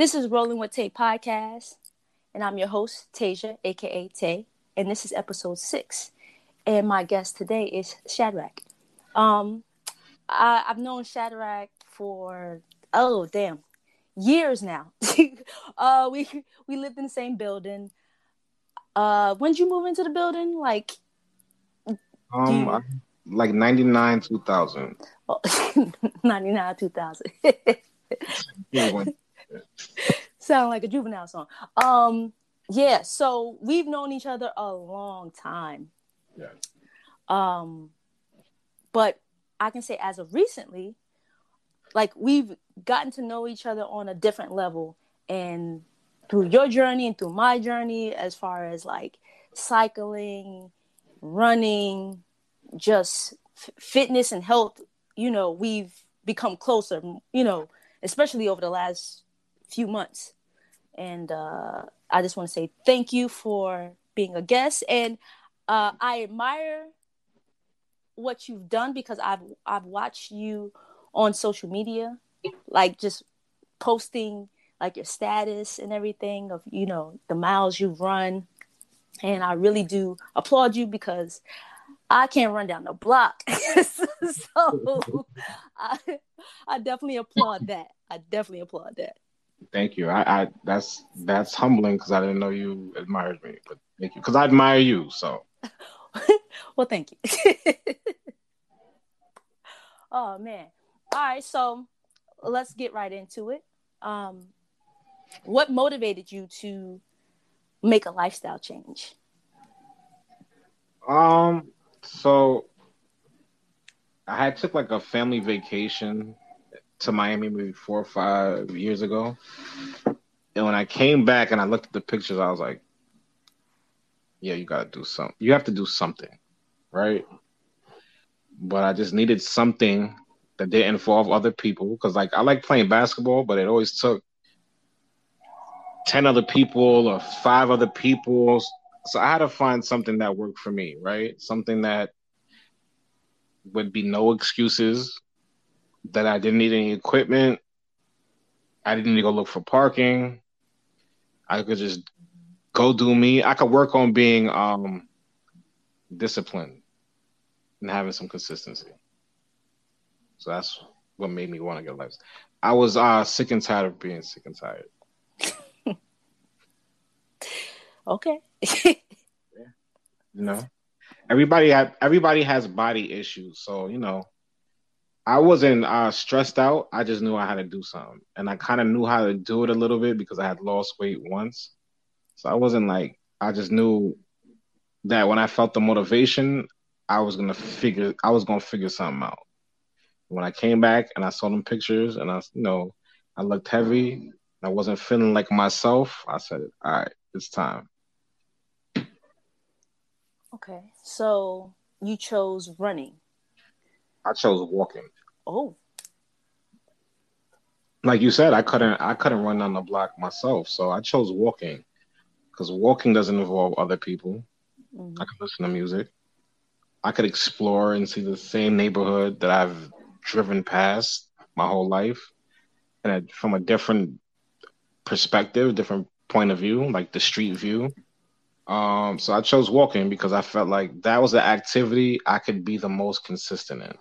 This is Rolling with Tay podcast, and I'm your host, Tasia, aka Tay, and this is episode six. And my guest today is Shadrach. Um, I, I've known Shadrach for oh damn years now. uh, we we lived in the same building. Uh, when did you move into the building? Like, um, you... I, like 99, 2000. Oh, 99, 2000. Sound like a juvenile song. Um, yeah, so we've known each other a long time. Yeah. Um, but I can say as of recently, like we've gotten to know each other on a different level and through your journey and through my journey as far as like cycling, running, just f- fitness and health, you know, we've become closer, you know, especially over the last few months. And uh, I just want to say thank you for being a guest. And uh, I admire what you've done because I've I've watched you on social media, like just posting like your status and everything of you know the miles you've run, and I really do applaud you because I can't run down the block. so I, I definitely applaud that. I definitely applaud that. Thank you. I, I that's that's humbling because I didn't know you admired me, but thank you because I admire you. So. well, thank you. oh man. All right, so let's get right into it. Um, what motivated you to make a lifestyle change? Um, so I had took like a family vacation to Miami maybe four or five years ago. And when I came back and I looked at the pictures, I was like, yeah, you got to do something. You have to do something, right? But I just needed something that didn't involve other people because, like, I like playing basketball, but it always took 10 other people or five other people. So I had to find something that worked for me, right? Something that would be no excuses, that I didn't need any equipment. I didn't need to go look for parking. I could just go do me. I could work on being um, disciplined and having some consistency. So that's what made me want to get lives. I was uh, sick and tired of being sick and tired. okay. yeah. You know, everybody had everybody has body issues, so you know, I wasn't uh, stressed out. I just knew I had to do something, and I kind of knew how to do it a little bit because I had lost weight once. So I wasn't like I just knew that when I felt the motivation, I was gonna figure I was gonna figure something out. When I came back and I saw them pictures and I you know I looked heavy, I wasn't feeling like myself. I said, "All right, it's time." Okay, so you chose running. I chose walking. Oh. Like you said, I couldn't I couldn't run down the block myself, so I chose walking because walking doesn't involve other people. Mm-hmm. I can listen to music. I could explore and see the same neighborhood that I've driven past my whole life, and from a different perspective, different point of view, like the street view. Um, so I chose walking because I felt like that was the activity I could be the most consistent in.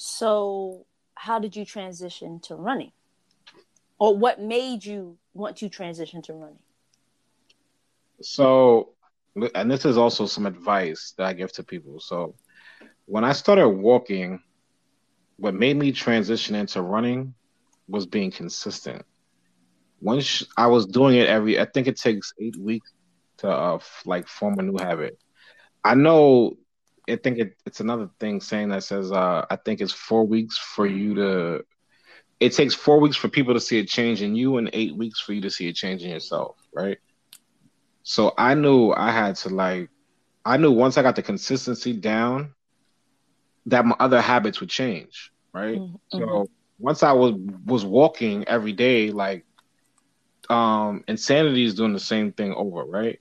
So, how did you transition to running? Or what made you want to transition to running? So, and this is also some advice that I give to people. So, when I started walking, what made me transition into running was being consistent. Once I was doing it every, I think it takes eight weeks to uh, like form a new habit. I know I think it, it's another thing saying that says uh, I think it's four weeks for you to. It takes four weeks for people to see a change in you, and eight weeks for you to see a change in yourself, right? So I knew I had to like, I knew once I got the consistency down, that my other habits would change, right? Mm-hmm. So once I was was walking every day, like, um, insanity is doing the same thing over, right?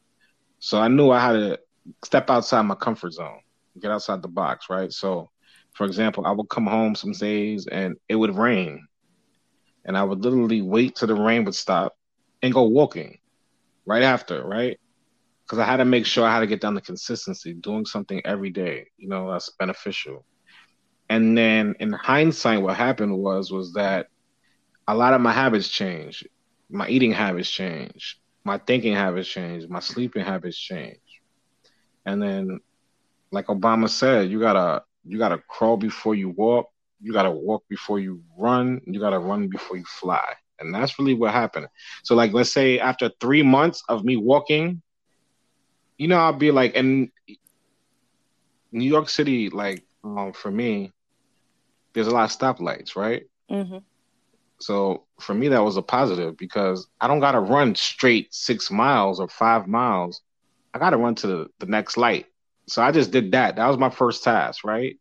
So I knew I had to step outside my comfort zone get outside the box, right? So, for example, I would come home some days and it would rain. and I would literally wait till the rain would stop and go walking right after, right? Because I had to make sure I had to get down the consistency, doing something every day, you know, that's beneficial. And then in hindsight, what happened was was that a lot of my habits changed. My eating habits changed. My thinking habits changed. My sleeping habits changed. And then, like Obama said, you gotta you gotta crawl before you walk. You gotta walk before you run. You gotta run before you fly. And that's really what happened. So, like, let's say after three months of me walking, you know, I'll be like, in New York City, like, um, for me, there's a lot of stoplights, right? Mm-hmm. So for me, that was a positive because I don't got to run straight six miles or five miles. I got to run to the, the next light. So I just did that. That was my first task, right?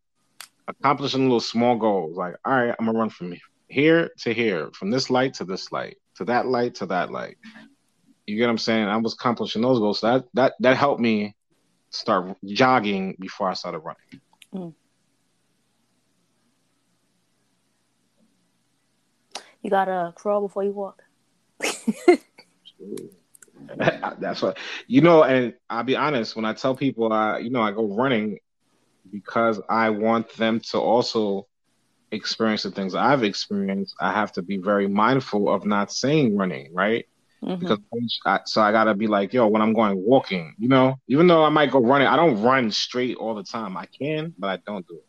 Accomplishing little small goals. Like, all right, I'm gonna run from here to here, from this light to this light, to that light to that light. You get what I'm saying? I was accomplishing those goals. So that that that helped me start jogging before I started running. Mm. You gotta crawl before you walk. That's what you know, and I'll be honest. When I tell people, I you know, I go running because I want them to also experience the things I've experienced. I have to be very mindful of not saying running, right? Mm-hmm. Because I, so I gotta be like, yo, when I'm going walking, you know, even though I might go running, I don't run straight all the time. I can, but I don't do it.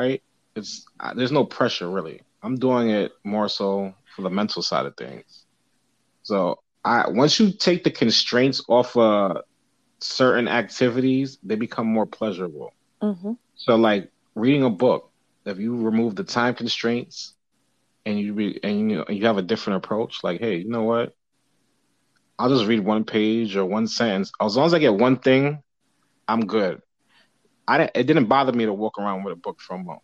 Right? It's there's no pressure really. I'm doing it more so for the mental side of things. So I once you take the constraints off of certain activities, they become more pleasurable. Mm-hmm. So like reading a book, if you remove the time constraints and you and you know, you have a different approach, like hey, you know what? I'll just read one page or one sentence. As long as I get one thing, I'm good. I it didn't bother me to walk around with a book for a month.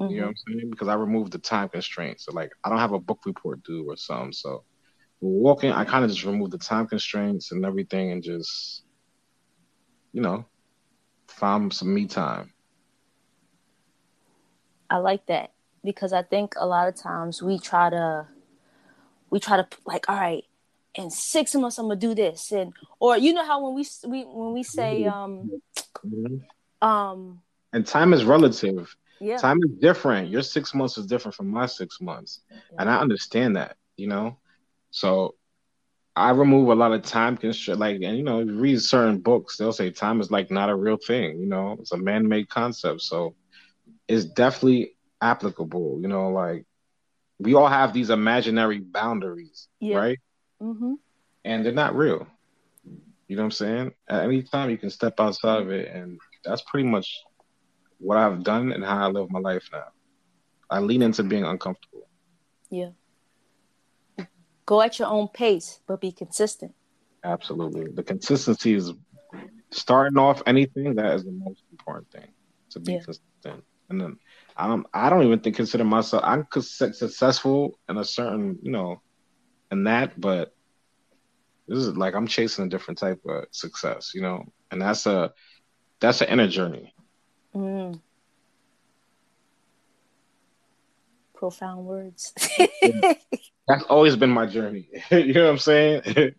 Mm-hmm. You know what I'm saying? Because I removed the time constraints. So like I don't have a book report due or something. So walking, I kind of just removed the time constraints and everything, and just you know found some me time. I like that because I think a lot of times we try to we try to like all right in six months I'm gonna do this and or you know how when we we when we say um mm-hmm. um and time is relative yeah. Time is different. Your six months is different from my six months. Yeah. And I understand that, you know? So I remove a lot of time constraint. Like, and you know, you read certain books, they'll say time is like not a real thing, you know, it's a man made concept. So it's definitely applicable, you know, like we all have these imaginary boundaries, yeah. right? Mm-hmm. And they're not real. You know what I'm saying? At any time you can step outside of it, and that's pretty much what I've done and how I live my life now. I lean into being uncomfortable. Yeah. Go at your own pace, but be consistent. Absolutely. The consistency is starting off anything that is the most important thing to be yeah. consistent. And then I don't I don't even think consider myself I'm successful in a certain, you know, in that, but this is like I'm chasing a different type of success, you know, and that's a that's an inner journey. Mm. Profound words. That's always been my journey. you know what I'm saying?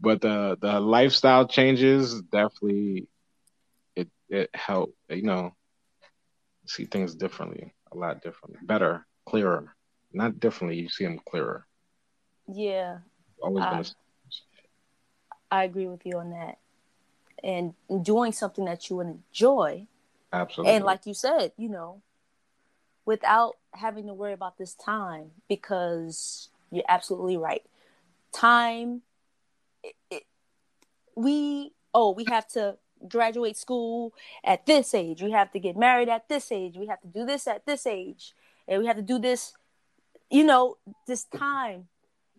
but the the lifestyle changes definitely it it helped, you know, see things differently, a lot differently, better, clearer. Not differently, you see them clearer. Yeah. Always been I agree with you on that. And doing something that you would enjoy Absolutely. And like you said, you know, without having to worry about this time, because you're absolutely right. Time, it, it, we, oh, we have to graduate school at this age. We have to get married at this age. We have to do this at this age. And we have to do this, you know, this time.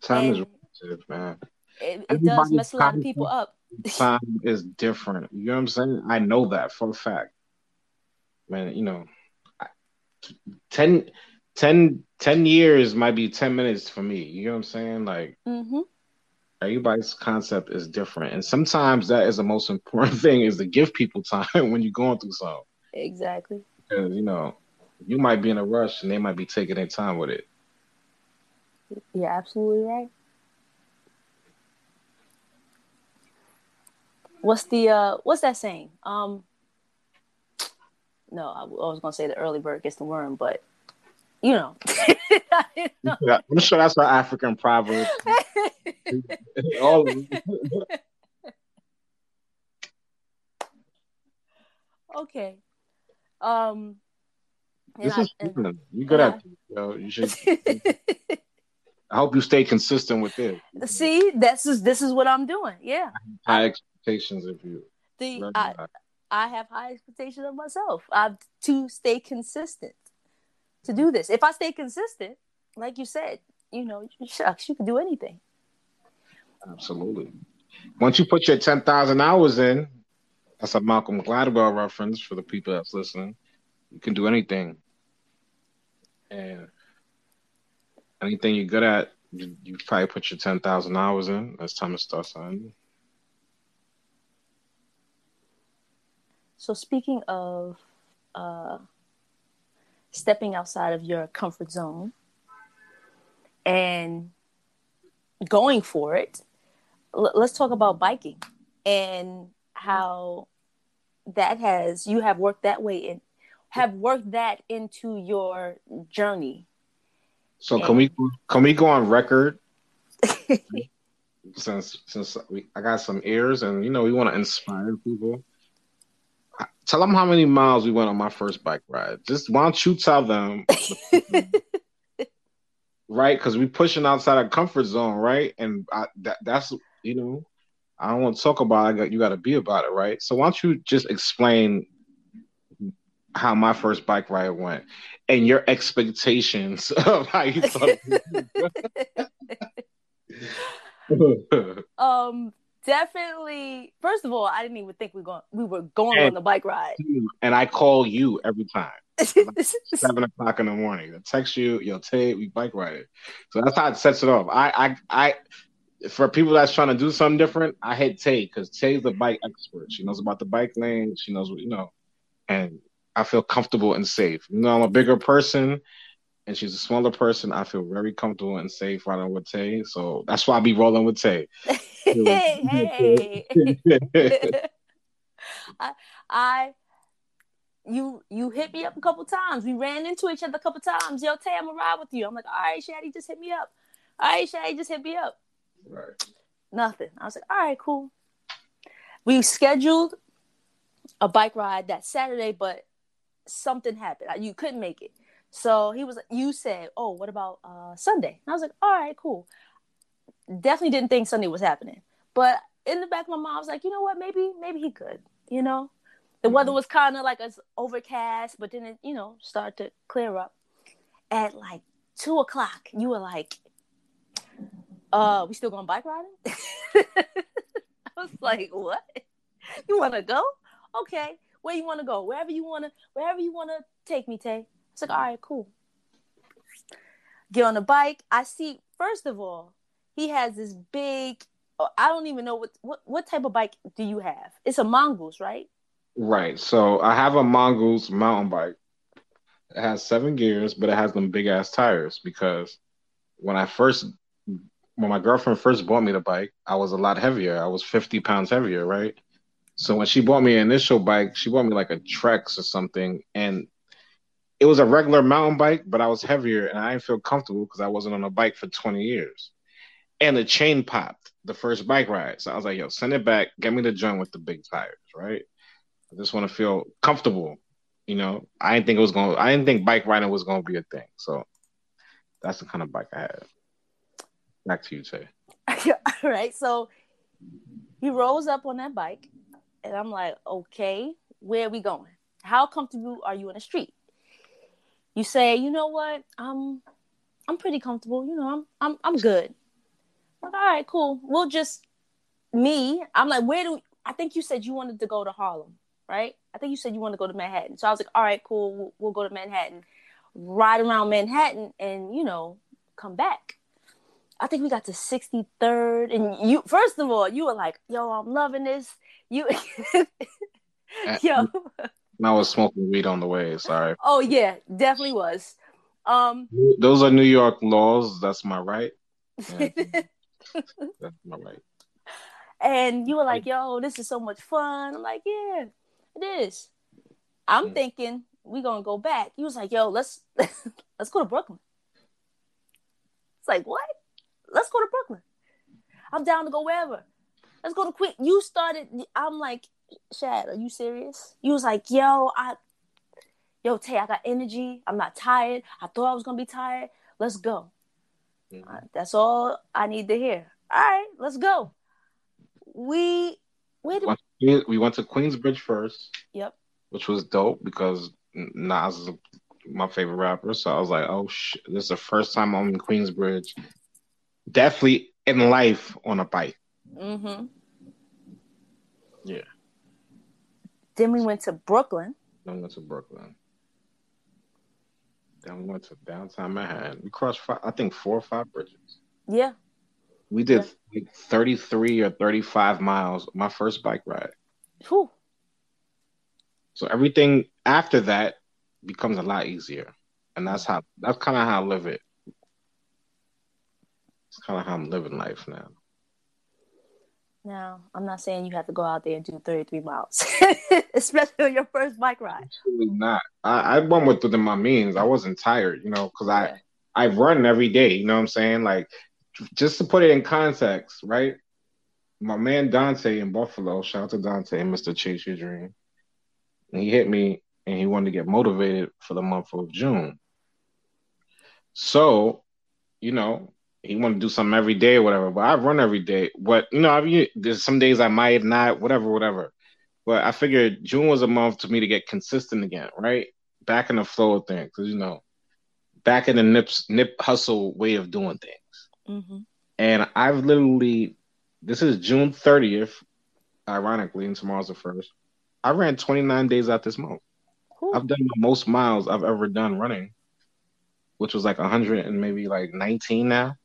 Time and is relative, man. It, it does mess a lot of people up. Time is different. You know what I'm saying? I know that for a fact man, you know, 10, 10, 10 years might be 10 minutes for me. You know what I'm saying? Like, mm-hmm. everybody's concept is different. And sometimes that is the most important thing is to give people time when you're going through something. Exactly. Because, you know, you might be in a rush and they might be taking their time with it. You're absolutely right. What's the uh what's that saying? Um no, I, I was gonna say the early bird gets the worm, but you know. yeah, I'm sure that's an African proverb. Okay. Um this is I, you good at you, know, you should I hope you stay consistent with it. See, this is this is what I'm doing. Yeah. High expectations of you. The I, I have high expectations of myself. I have to stay consistent to do this. If I stay consistent, like you said, you know, shucks, you can do anything. Absolutely. Once you put your ten thousand hours in, that's a Malcolm Gladwell reference for the people that's listening. You can do anything, and anything you're good at, you, you probably put your ten thousand hours in. It's time to start something. So speaking of uh, stepping outside of your comfort zone and going for it, l- let's talk about biking and how that has you have worked that way and have worked that into your journey. So and... can we can we go on record? since since we, I got some ears and you know we want to inspire people tell them how many miles we went on my first bike ride. Just why don't you tell them? right, because we pushing outside our comfort zone, right? And I, that, that's you know, I don't want to talk about it. You got to be about it, right? So why don't you just explain how my first bike ride went and your expectations of how you thought. um definitely. First of all, I didn't even think we going we were going and, on the bike ride. And I call you every time. seven o'clock in the morning. I text you, you'll take we bike ride. So that's how it sets it off. I I I for people that's trying to do something different, I hit Tay because Tay's the bike expert. She knows about the bike lane. She knows what you know, and I feel comfortable and safe. You know, I'm a bigger person, and she's a smaller person. I feel very comfortable and safe riding with Tay. So that's why I be rolling with Tay. hey, I, I, you, you hit me up a couple times. We ran into each other a couple times. Yo, Tay, I'm gonna ride with you. I'm like, all right, Shaddy, just hit me up. All right, Shaddy, just hit me up. Right. Nothing. I was like, all right, cool. We scheduled a bike ride that Saturday, but something happened. You couldn't make it. So he was like, you said, oh, what about uh, Sunday? And I was like, all right, cool definitely didn't think Sunday was happening. But in the back of my mind, I was like, you know what? Maybe, maybe he could. You know, the mm-hmm. weather was kind of like as overcast, but then it, you know, started to clear up. At like two o'clock, you were like, "Uh, we still going bike riding?" I was like, "What? You want to go? Okay, where you want to go? Wherever you want to, wherever you want to take me, Tay." I was like, "All right, cool." Get on the bike. I see. First of all, he has this big. I don't even know what what what type of bike do you have? It's a mongoose, right? Right. So I have a mongoose mountain bike. It has seven gears, but it has them big ass tires because when I first when my girlfriend first bought me the bike, I was a lot heavier. I was 50 pounds heavier, right? So when she bought me an initial bike, she bought me like a Trex or something. And it was a regular mountain bike, but I was heavier and I didn't feel comfortable because I wasn't on a bike for 20 years and the chain popped the first bike ride. So I was like, yo, send it back. Get me the joint with the big tires, right? I just want to feel comfortable. You know, I didn't think it was going to, I didn't think bike riding was going to be a thing. So that's the kind of bike I had. Back to you, Tay. All right. So he rolls up on that bike, and I'm like, okay, where are we going? How comfortable are you in the street? You say, you know what? I'm I'm pretty comfortable. You know, I'm I'm I'm good all right, cool. We'll just me. I'm like, where do I think you said you wanted to go to Harlem, right? I think you said you wanted to go to Manhattan. So I was like, all right, cool. We'll, we'll go to Manhattan, ride around Manhattan, and you know, come back. I think we got to 63rd, and you first of all, you were like, "Yo, I'm loving this." You, yo, I was smoking weed on the way. Sorry. Oh yeah, definitely was. Um, those are New York laws. That's my right. Yeah. That's my right. And you were like, "Yo, this is so much fun." I'm like, "Yeah, it is." I'm mm. thinking we gonna go back. He was like, "Yo, let's let's go to Brooklyn." It's like, what? Let's go to Brooklyn. I'm down to go wherever. Let's go to Queen. You started. I'm like, Shad, are you serious? You was like, yo, I, yo, Tay, I got energy. I'm not tired. I thought I was gonna be tired. Let's go. Mm-hmm. Uh, that's all I need to hear. All right, let's go. We wait. A- we went to Queensbridge first. Yep. Which was dope because Nas is my favorite rapper, so I was like, oh shit, this is the first time I'm in Queensbridge. Definitely in life on a bike. Mm-hmm. Yeah. Then we went to Brooklyn. Then we went to Brooklyn. Then we went to downtown Manhattan. We crossed, five, I think, four or five bridges. Yeah. We did yeah. like 33 or 35 miles my first bike ride. Whew. So everything after that becomes a lot easier. And that's how that's kind of how I live it. It's kind of how I'm living life now. Now, I'm not saying you have to go out there and do 33 miles, especially on your first bike ride. Absolutely not. I, I went with within my means. I wasn't tired, you know, because yeah. I I run every day. You know what I'm saying? Like, just to put it in context, right? My man Dante in Buffalo, shout out to Dante and Mr. Chase Your Dream. And he hit me and he wanted to get motivated for the month of June. So, you know, he want to do something every day or whatever. But I run every day. But you know, I mean, there's some days I might not, whatever, whatever. But I figured June was a month to me to get consistent again, right? Back in the flow of things, because you know, back in the nips nip hustle way of doing things. Mm-hmm. And I've literally, this is June 30th, ironically, and tomorrow's the first. I ran 29 days out this month. Cool. I've done the most miles I've ever done running, which was like 100 and maybe like 19 now.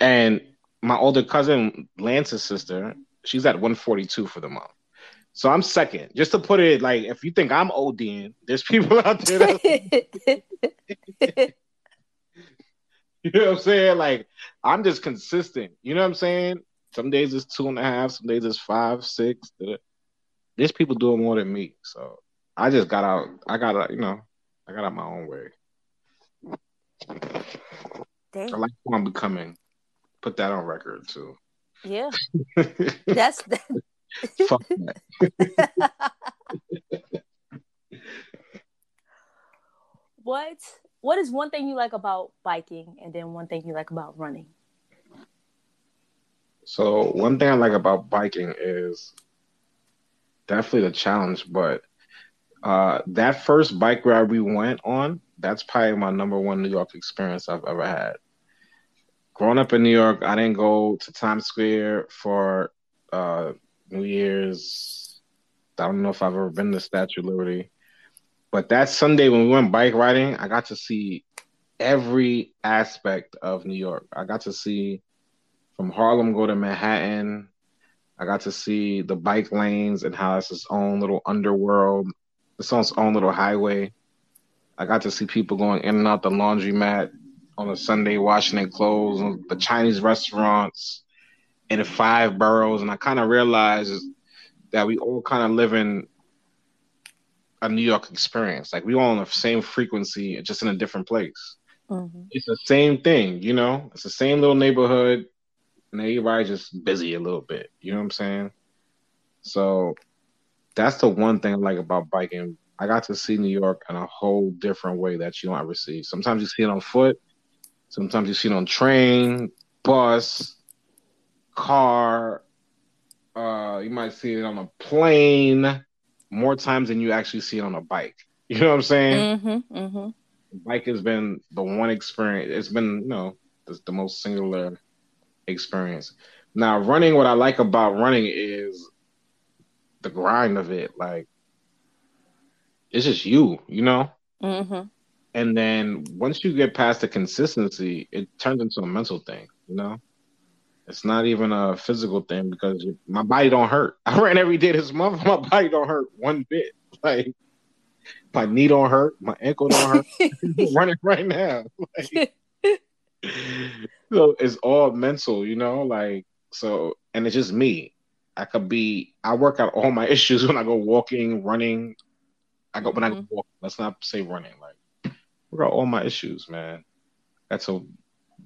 And my older cousin, Lance's sister, she's at 142 for the month. So I'm second. Just to put it like, if you think I'm ODing, there's people out there. That... you know what I'm saying? Like, I'm just consistent. You know what I'm saying? Some days it's two and a half. Some days it's five, six. There's people doing more than me. So I just got out. I got out. You know, I got out my own way. Dang. I like who I'm becoming put that on record too. Yeah, that's that. Fuck that. what What is one thing you like about biking, and then one thing you like about running? So one thing I like about biking is definitely the challenge, but uh, that first bike ride we went on, that's probably my number one New York experience I've ever had growing up in New York, I didn't go to Times Square for uh, New Year's. I don't know if I've ever been to Statue of Liberty. But that Sunday when we went bike riding, I got to see every aspect of New York. I got to see from Harlem go to Manhattan. I got to see the bike lanes and how it's its own little underworld, its own little highway. I got to see people going in and out the laundromat, on a Sunday washing their clothes, the Chinese restaurants in the five boroughs, and I kind of realized that we all kind of live in a New York experience. Like we all on the same frequency, just in a different place. Mm-hmm. It's the same thing, you know. It's the same little neighborhood, and everybody's just busy a little bit. You know what I'm saying? So that's the one thing I like about biking. I got to see New York in a whole different way that you don't ever see. Sometimes you see it on foot, Sometimes you see it on train, bus, car. Uh, you might see it on a plane more times than you actually see it on a bike. You know what I'm saying? Mm-hmm, mm-hmm. Bike has been the one experience. It's been, you know, the, the most singular experience. Now, running, what I like about running is the grind of it. Like, it's just you, you know? Mm-hmm. And then once you get past the consistency, it turns into a mental thing, you know? It's not even a physical thing because my body don't hurt. I ran every day this month. My body don't hurt one bit. Like my knee don't hurt, my ankle don't hurt. running right now. Like, so it's all mental, you know, like so and it's just me. I could be I work out all my issues when I go walking, running. I go mm-hmm. when I go mm-hmm. walk, let's not say running, like work out all my issues, man. That's a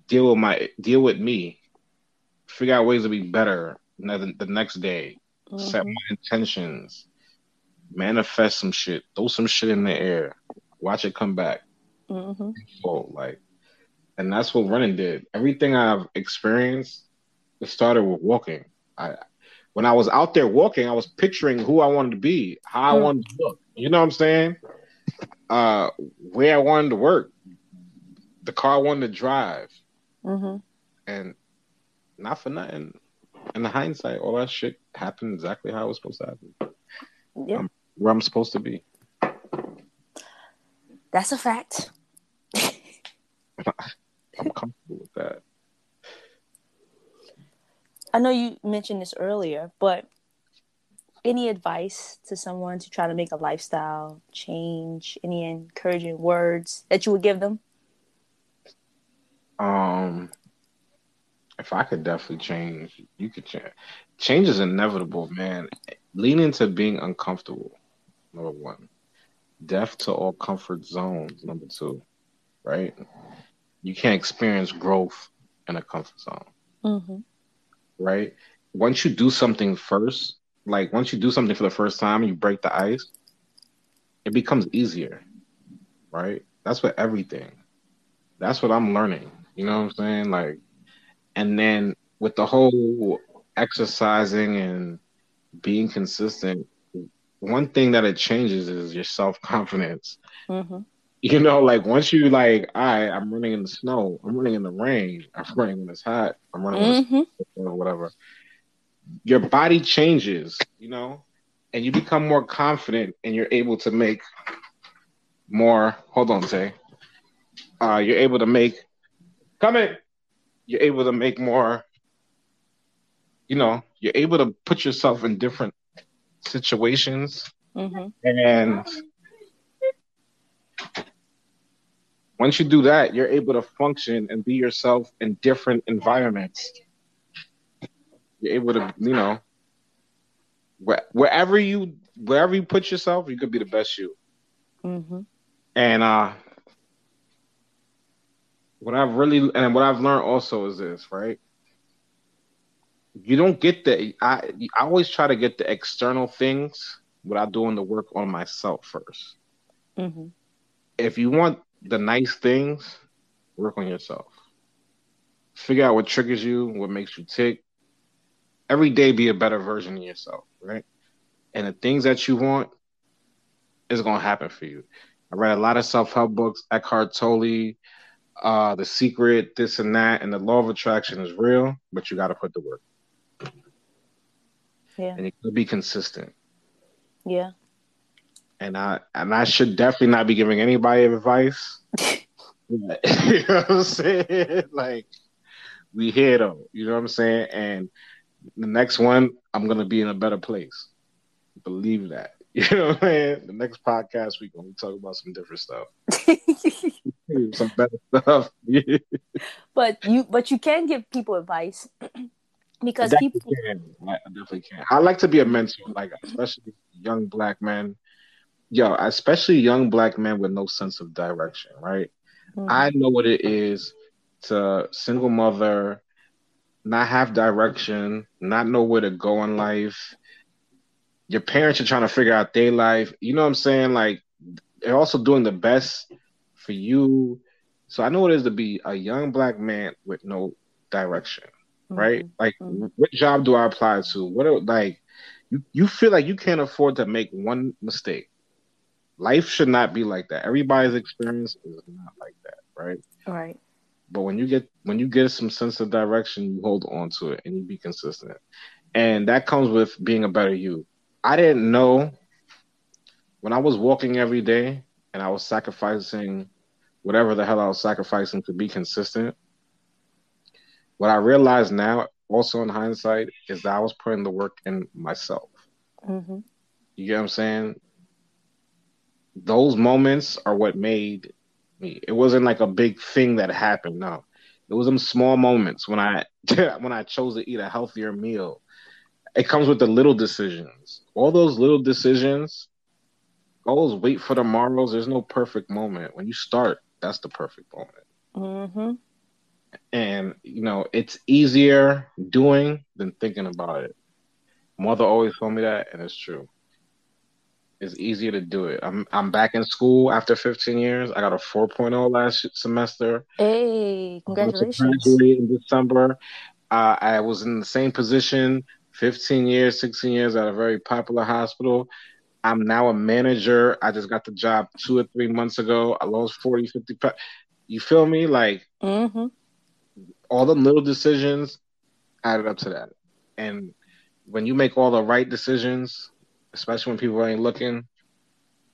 deal with my deal with me. Figure out ways to be better the, the next day. Mm-hmm. Set my intentions. Manifest some shit. Throw some shit in the air. Watch it come back. Mm-hmm. Like and that's what running did. Everything I've experienced, it started with walking. I when I was out there walking, I was picturing who I wanted to be, how I mm. wanted to look. You know what I'm saying? Uh, where I wanted to work, the car I wanted to drive, mm-hmm. and not for nothing. In the hindsight, all that shit happened exactly how it was supposed to happen. Yeah, I'm, where I'm supposed to be. That's a fact. I'm comfortable with that. I know you mentioned this earlier, but any advice to someone to try to make a lifestyle change? Any encouraging words that you would give them? Um, if I could definitely change, you could change. Change is inevitable, man. Lean into being uncomfortable. Number one, deaf to all comfort zones. Number two, right? you can't experience growth in a comfort zone. Mm-hmm. Right? Once you do something first, like once you do something for the first time, and you break the ice, it becomes easier. Right? That's what everything. That's what I'm learning. You know what I'm saying? Like, and then with the whole exercising and being consistent, one thing that it changes is your self confidence. Mm-hmm. You know, like once you like, all right, I'm running in the snow, I'm running in the rain, I'm running when it's hot, I'm running mm-hmm. or whatever. Your body changes, you know, and you become more confident, and you're able to make more. Hold on, say, uh, you're able to make. Come in. You're able to make more. You know, you're able to put yourself in different situations, mm-hmm. and once you do that, you're able to function and be yourself in different environments. You're able to, you know, wherever you wherever you put yourself, you could be the best you. Mm-hmm. And uh, what I've really and what I've learned also is this, right? You don't get the I I always try to get the external things without doing the work on myself 1st mm-hmm. If you want the nice things, work on yourself. Figure out what triggers you, what makes you tick. Every day be a better version of yourself, right? And the things that you want is gonna happen for you. I read a lot of self-help books, Eckhart Tolle, uh, The Secret, this and that, and the law of attraction is real, but you gotta put the work. Yeah. And you gotta be consistent. Yeah and I and I should definitely not be giving anybody advice. you know what I'm saying? Like we here though, you know what I'm saying? And the next one, I'm gonna be in a better place. Believe that. You know what I'm saying? The next podcast we're gonna talk about some different stuff. some better stuff. but you but you can give people advice because people can. I definitely can. I like to be a mentor, like especially young black men yo, especially young black men with no sense of direction, right? Mm-hmm. I know what it is to single mother, not have direction, not know where to go in life. Your parents are trying to figure out their life. You know what I'm saying? Like they're also doing the best for you. So I know what it is to be a young black man with no direction, mm-hmm. right? Like, mm-hmm. what job do I apply to? What are, like you, you feel like you can't afford to make one mistake life should not be like that. Everybody's experience is not like that, right? Right. But when you get when you get some sense of direction, you hold on to it and you be consistent. And that comes with being a better you. I didn't know when I was walking every day and I was sacrificing whatever the hell I was sacrificing to be consistent. What I realize now, also in hindsight, is that I was putting the work in myself. Mm-hmm. You get what I'm saying? those moments are what made. It wasn't like a big thing that happened. No, it was some small moments when I when I chose to eat a healthier meal. It comes with the little decisions. All those little decisions. Always wait for tomorrows. There's no perfect moment. When you start, that's the perfect moment. Mm-hmm. And you know, it's easier doing than thinking about it. Mother always told me that, and it's true. It's easier to do it. I'm I'm back in school after 15 years. I got a 4.0 last semester. Hey, congratulations! In December. Uh, I was in the same position 15 years, 16 years at a very popular hospital. I'm now a manager. I just got the job two or three months ago. I lost 40, 50 pounds. You feel me? Like Mm-hmm. all the little decisions added up to that. And when you make all the right decisions, especially when people ain't looking,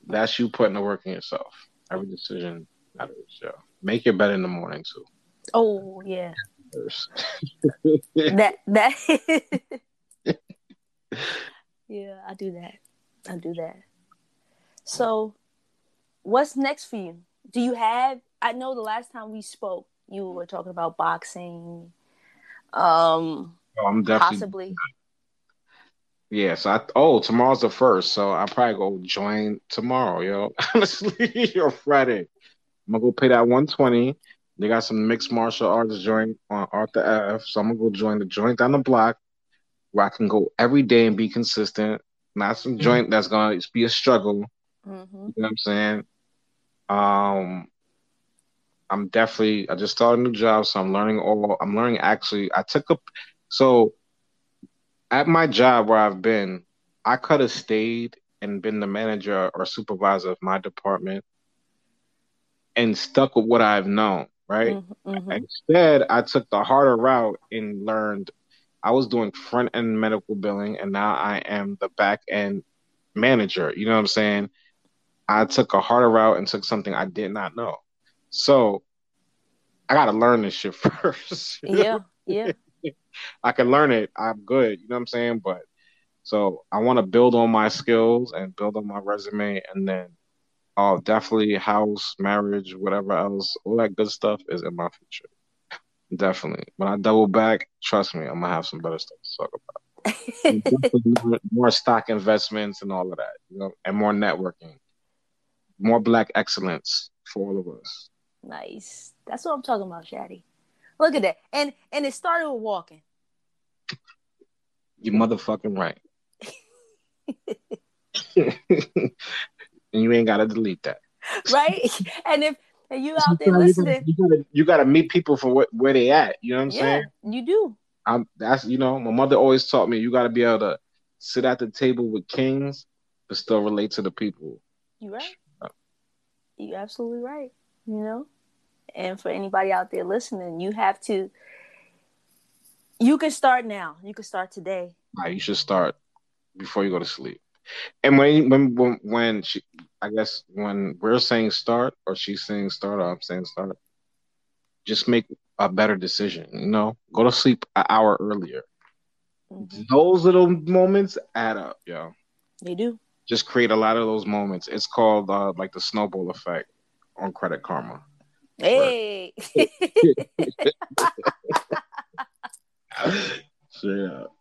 that's you putting the work in yourself. Every decision matters. Yeah. Make your bed in the morning too. Oh yeah, that that. yeah, I do that. I do that. So, what's next for you? Do you have? I know the last time we spoke, you were talking about boxing. Um, Oh, I'm definitely possibly. Yeah. So I oh tomorrow's the first, so I'll probably go join tomorrow, yo. Honestly, or Friday. I'm gonna go pay that 120. They got some mixed martial arts joint on Arthur Ave. So I'm gonna go join the joint down the block where I can go every day and be consistent. Not some joint that's gonna be a struggle. hmm You know what I'm saying? Um, I'm definitely. I just started a new job, so I'm learning all. I'm learning actually. I took a so at my job where I've been, I could have stayed and been the manager or supervisor of my department and stuck with what I've known, right? hmm Instead, I took the harder route and learned. I was doing front end medical billing, and now I am the back end manager. You know what I'm saying? I took a harder route and took something I did not know. So I got to learn this shit first. Yeah, yeah. I can learn it. I'm good. You know what I'm saying? But so I want to build on my skills and build on my resume, and then oh, definitely house, marriage, whatever else, all that good stuff is in my future. Definitely. When I double back, trust me, I'm gonna have some better stuff to talk about. More, more stock investments and all of that, you know, and more networking, more black excellence for all of us. nice. That's what I'm talking about, Shaddy. Look at that. And and it started with walking. You motherfucking right. and you ain't gotta delete that. right? and if and you out there Sometimes you listening, gotta, you gotta, you gotta meet people for what, where they at. You know what I'm yeah, saying? you do. I'm that's you know, my mother always taught me you gotta be able to sit at the table with kings but still relate to the people. You right. You absolutely right. You know, and for anybody out there listening, you have to. You can start now. You can start today. Like, you should start before you go to sleep. And when when when, when she, I guess when we're saying start or she's saying start or I'm saying start, just make a better decision. You know, go to sleep an hour earlier. Mhm. Those little moments add up, yo. They do. Just create a lot of those moments. It's called uh, like the snowball effect on Credit Karma. Hey. Straight up.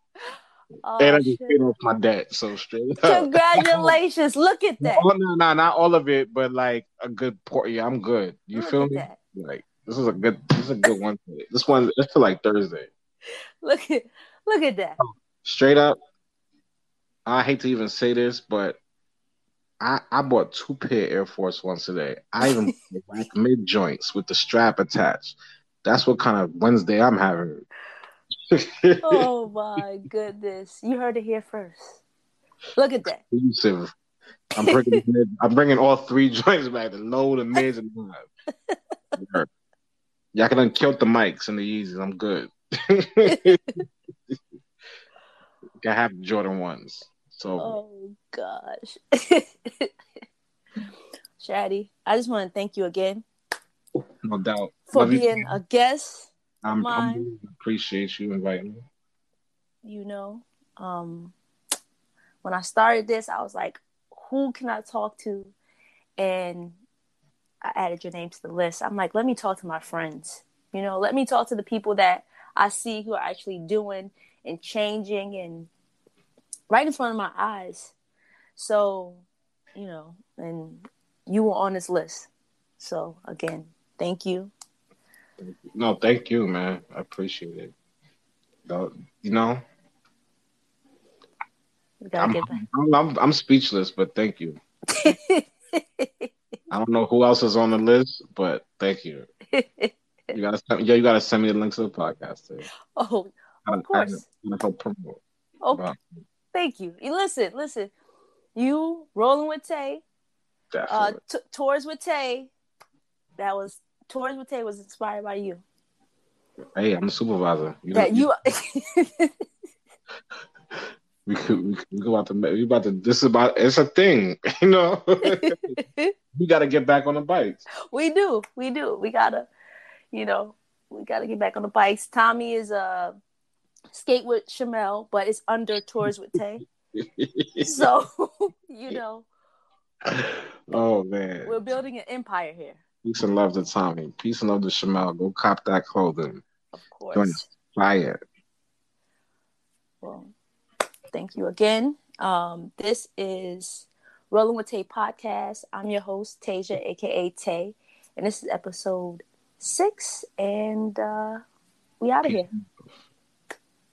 oh, and I oh, just shit. paid off my debt, so straight up. Congratulations! Look at that. Oh no, no, not all of it, but like a good port. Yeah, I'm good. You Look feel me? that. Like this is a good, this is a good one. This one, it's till like Thursday. Look at look at that. Straight up, I hate to even say this, but I I bought two pair Air Force Ones today. I even black mid joints with the strap attached. That's what kind of Wednesday I'm having. Oh my goodness! You heard it here first. Look at that. Exclusive. I'm bringing I'm bringing all three joints back: the low, the mids, and the high. Y'all can kill the mics and the Yeezys. I'm good. I have Jordan ones. So Oh gosh. Shaddy, I just want to thank you again no doubt. for Love you. being a guest. I'm, mine. I'm appreciate you inviting me. You know, um, when I started this, I was like, who can I talk to? and I added your name to the list. I'm like, let me talk to my friends. You know, let me talk to the people that I see who are actually doing and changing and right in front of my eyes. So, you know, and you were on this list. So again, thank you. No, thank you, man. I appreciate it. You know, I'm, I'm, I'm, I'm speechless, but thank you. I don't know who else is on the list, but thank you. You gotta yeah, you gotta send me the link to the podcast. Too. Oh, of course. I, I. Okay. Thank you. Listen, listen. You rolling with Tay. Uh, t- tours with Tay. That was tours with Tay was inspired by you. Hey, I'm a supervisor. You that know, you. we could we, we go out to we about to this is about it's a thing you know we got to get back on the bikes we do we do we gotta you know we gotta get back on the bikes tommy is a uh, skate with Shamel, but it's under tours with tay. So you know. Oh man. We're building an empire here. Peace and love to tommy. Peace and love to Shamel. go cop that clothing. Of course. Buy it well Thank you again. Um, this is Rolling with Tay podcast. I'm your host, Tasia, aka Tay, and this is episode six, and uh, we out of here.